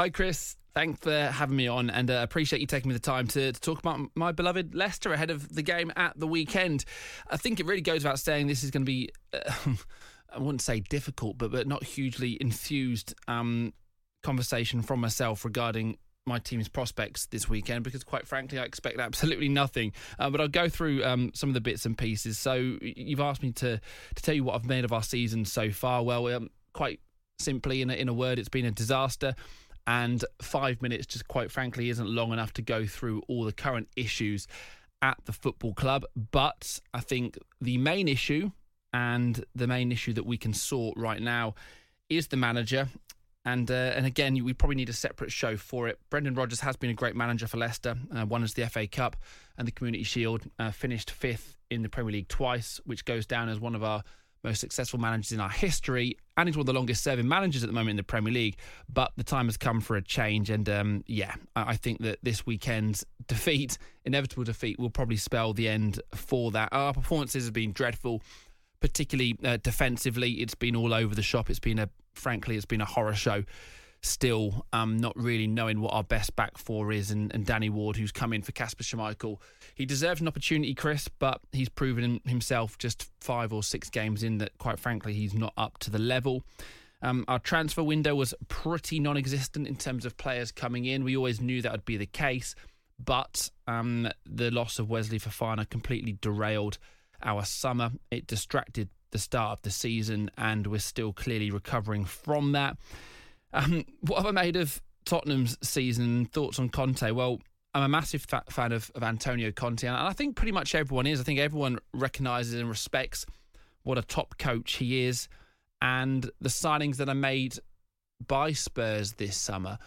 Hi, Chris. Thanks for having me on and uh, appreciate you taking me the time to, to, talk about my beloved Leicester ahead of the game at the weekend. I think it really goes without saying this is going to be, uh, I wouldn't say difficult, but, but not hugely enthused um, conversation from myself regarding my team's prospects this weekend because, quite frankly, I expect absolutely nothing. Uh, but I'll go through um, some of the bits and pieces. So, you've asked me to, to tell you what I've made of our season so far. Well, um, quite simply, in a, in a word, it's been a disaster and five minutes just quite frankly isn't long enough to go through all the current issues at the football club. But i think the main issue and the main issue that we can sort right now is the manager. And uh, and again we probably need a separate show for it. Brendan rodgers has been a great manager for leicester uh, won us the fa cup and the community shield uh, finished fifth in the premier league twice which goes down as one of our most successful managers in our history, and he's one of the longest serving managers at the moment in the Premier League. But the time has come for a change, and um, yeah, I think that this weekend's defeat, inevitable defeat, will probably spell the end for that. Our performances have been dreadful, particularly uh, defensively. It's been all over the shop. It's been a, frankly, it's been a horror show still um, not really knowing what our best back four is. And, and Danny Ward, who's come in for Kasper Schmeichel, he deserves an opportunity, Chris, but he's proven himself just five or six games in that, quite frankly, he's not up to the level. Um, our transfer window was pretty non existent in terms of players coming in. We always knew that would be the case, but um, the loss of Wesley Fofana completely derailed our summer. It distracted the start of the season, and we're still clearly recovering from that. Um, what have I made of Tottenham's season? Thoughts on Conte? Well, I'm a massive fa- fan of, of Antonio Conte, and I think pretty much everyone is. I think everyone recognises and respects what a top coach he is, and the signings that are made by Spurs this summer.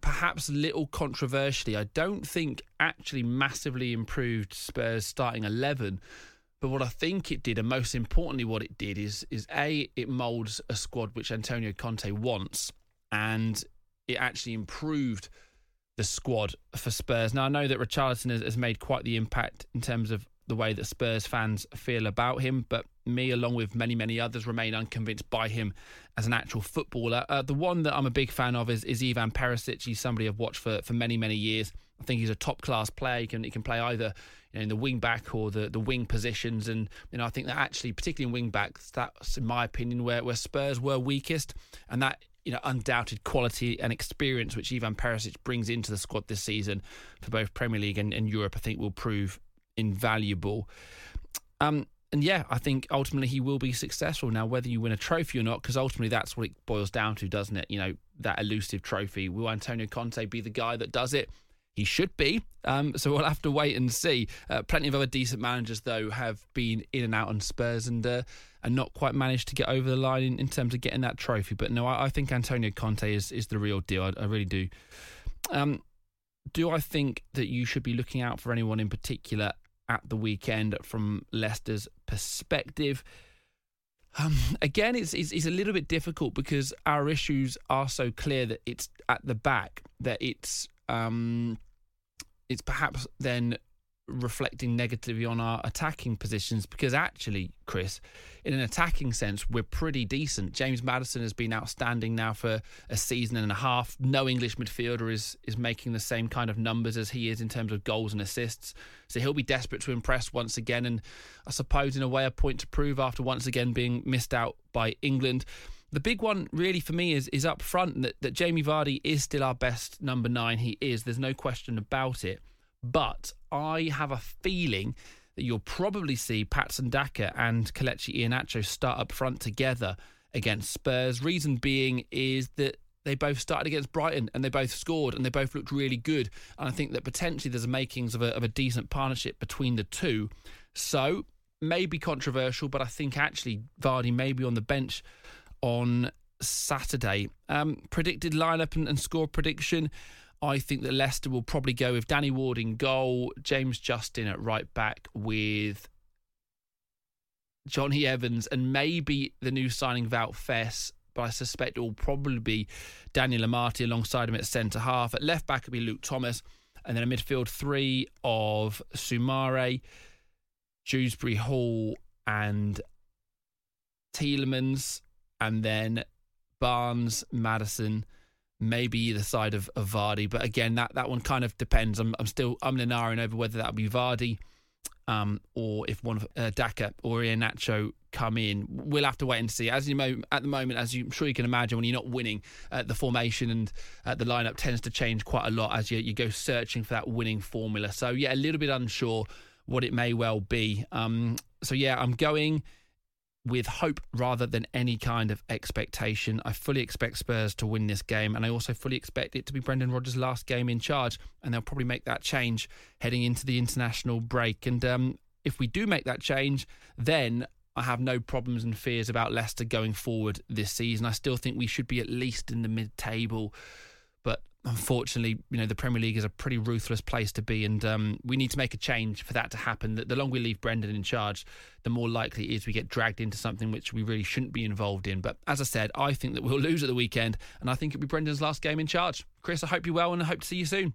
Perhaps a little controversially, I don't think actually massively improved Spurs starting 11. But what I think it did, and most importantly, what it did is is a it molds a squad which Antonio Conte wants, and it actually improved the squad for Spurs. Now I know that Richarlison has, has made quite the impact in terms of the way that Spurs fans feel about him, but me, along with many, many others, remain unconvinced by him as an actual footballer. Uh, the one that I'm a big fan of is, is Ivan Perisic. He's somebody I've watched for, for many, many years. I think he's a top class player. He can he can play either you know, in the wing back or the, the wing positions, and you know I think that actually, particularly in wing backs, that's in my opinion where where Spurs were weakest, and that you know undoubted quality and experience which Ivan Perisic brings into the squad this season for both Premier League and, and Europe, I think will prove invaluable. Um, and yeah, I think ultimately he will be successful. Now, whether you win a trophy or not, because ultimately that's what it boils down to, doesn't it? You know, that elusive trophy. Will Antonio Conte be the guy that does it? He should be. Um, so we'll have to wait and see. Uh, plenty of other decent managers, though, have been in and out on Spurs and uh, and not quite managed to get over the line in, in terms of getting that trophy. But no, I, I think Antonio Conte is, is the real deal. I, I really do. Um, do I think that you should be looking out for anyone in particular at the weekend from Leicester's perspective? Um, again, it's, it's, it's a little bit difficult because our issues are so clear that it's at the back that it's um, it's perhaps then reflecting negatively on our attacking positions because actually, Chris, in an attacking sense, we're pretty decent. James Maddison has been outstanding now for a season and a half. No English midfielder is is making the same kind of numbers as he is in terms of goals and assists. So he'll be desperate to impress once again, and I suppose in a way a point to prove after once again being missed out by England. The big one, really, for me, is is up front that, that Jamie Vardy is still our best number nine. He is. There's no question about it. But I have a feeling that you'll probably see Patson Daka and Kelechi Iheanacho start up front together against Spurs. Reason being is that they both started against Brighton and they both scored and they both looked really good. And I think that potentially there's a makings of a, of a decent partnership between the two. So maybe controversial, but I think actually Vardy may be on the bench on Saturday. Um, predicted lineup and, and score prediction. I think that Leicester will probably go with Danny Ward in goal, James Justin at right back with Jonny Evans and maybe the new signing Wout Faes, but I suspect it will probably be Daniel Amartey alongside him at centre half. At left back, it'll be Luke Thomas, and then a midfield three of Soumaré, Dewsbury Hall, and Tielemans, and then Barnes, Maddison, maybe either side of, of Vardy. But again, that, that one kind of depends. I'm, I'm still I'm an over whether that'll be Vardy um, or if one of uh, Daka or Iheanacho come in. We'll have to wait and see. As you know, at the moment, as you, I'm sure you can imagine, when you're not winning, uh, the formation and uh, the lineup tends to change quite a lot as you, you go searching for that winning formula. So yeah, a little bit unsure what it may well be. Um, so yeah, I'm going with hope rather than any kind of expectation. I fully expect Spurs to win this game, and I also fully expect it to be Brendan Rodgers' last game in charge, and they'll probably make that change heading into the international break. And um, if we do make that change, then I have no problems and fears about Leicester going forward this season. I still think we should be at least in the mid-table unfortunately, you know, the Premier League is a pretty ruthless place to be, and um, we need to make a change for that to happen. The, the longer we leave Brendan in charge, the more likely it is we get dragged into something which we really shouldn't be involved in. But as I said, I think that we'll lose at the weekend, and I think it'll be Brendan's last game in charge. Chris, I hope you're well, and I hope to see you soon.